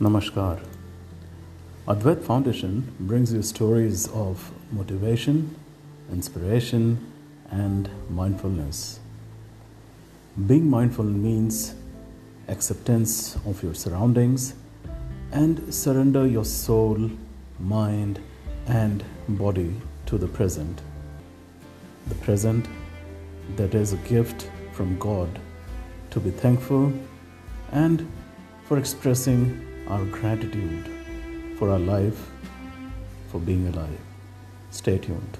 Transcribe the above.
Namaskar. Advait Foundation brings you stories of motivation, inspiration, and mindfulness. Being mindful means acceptance of your surroundings and surrender your soul, mind, and body to the present. The present that is a gift from God to be thankful and for expressing our gratitude for our life, for being alive. Stay tuned.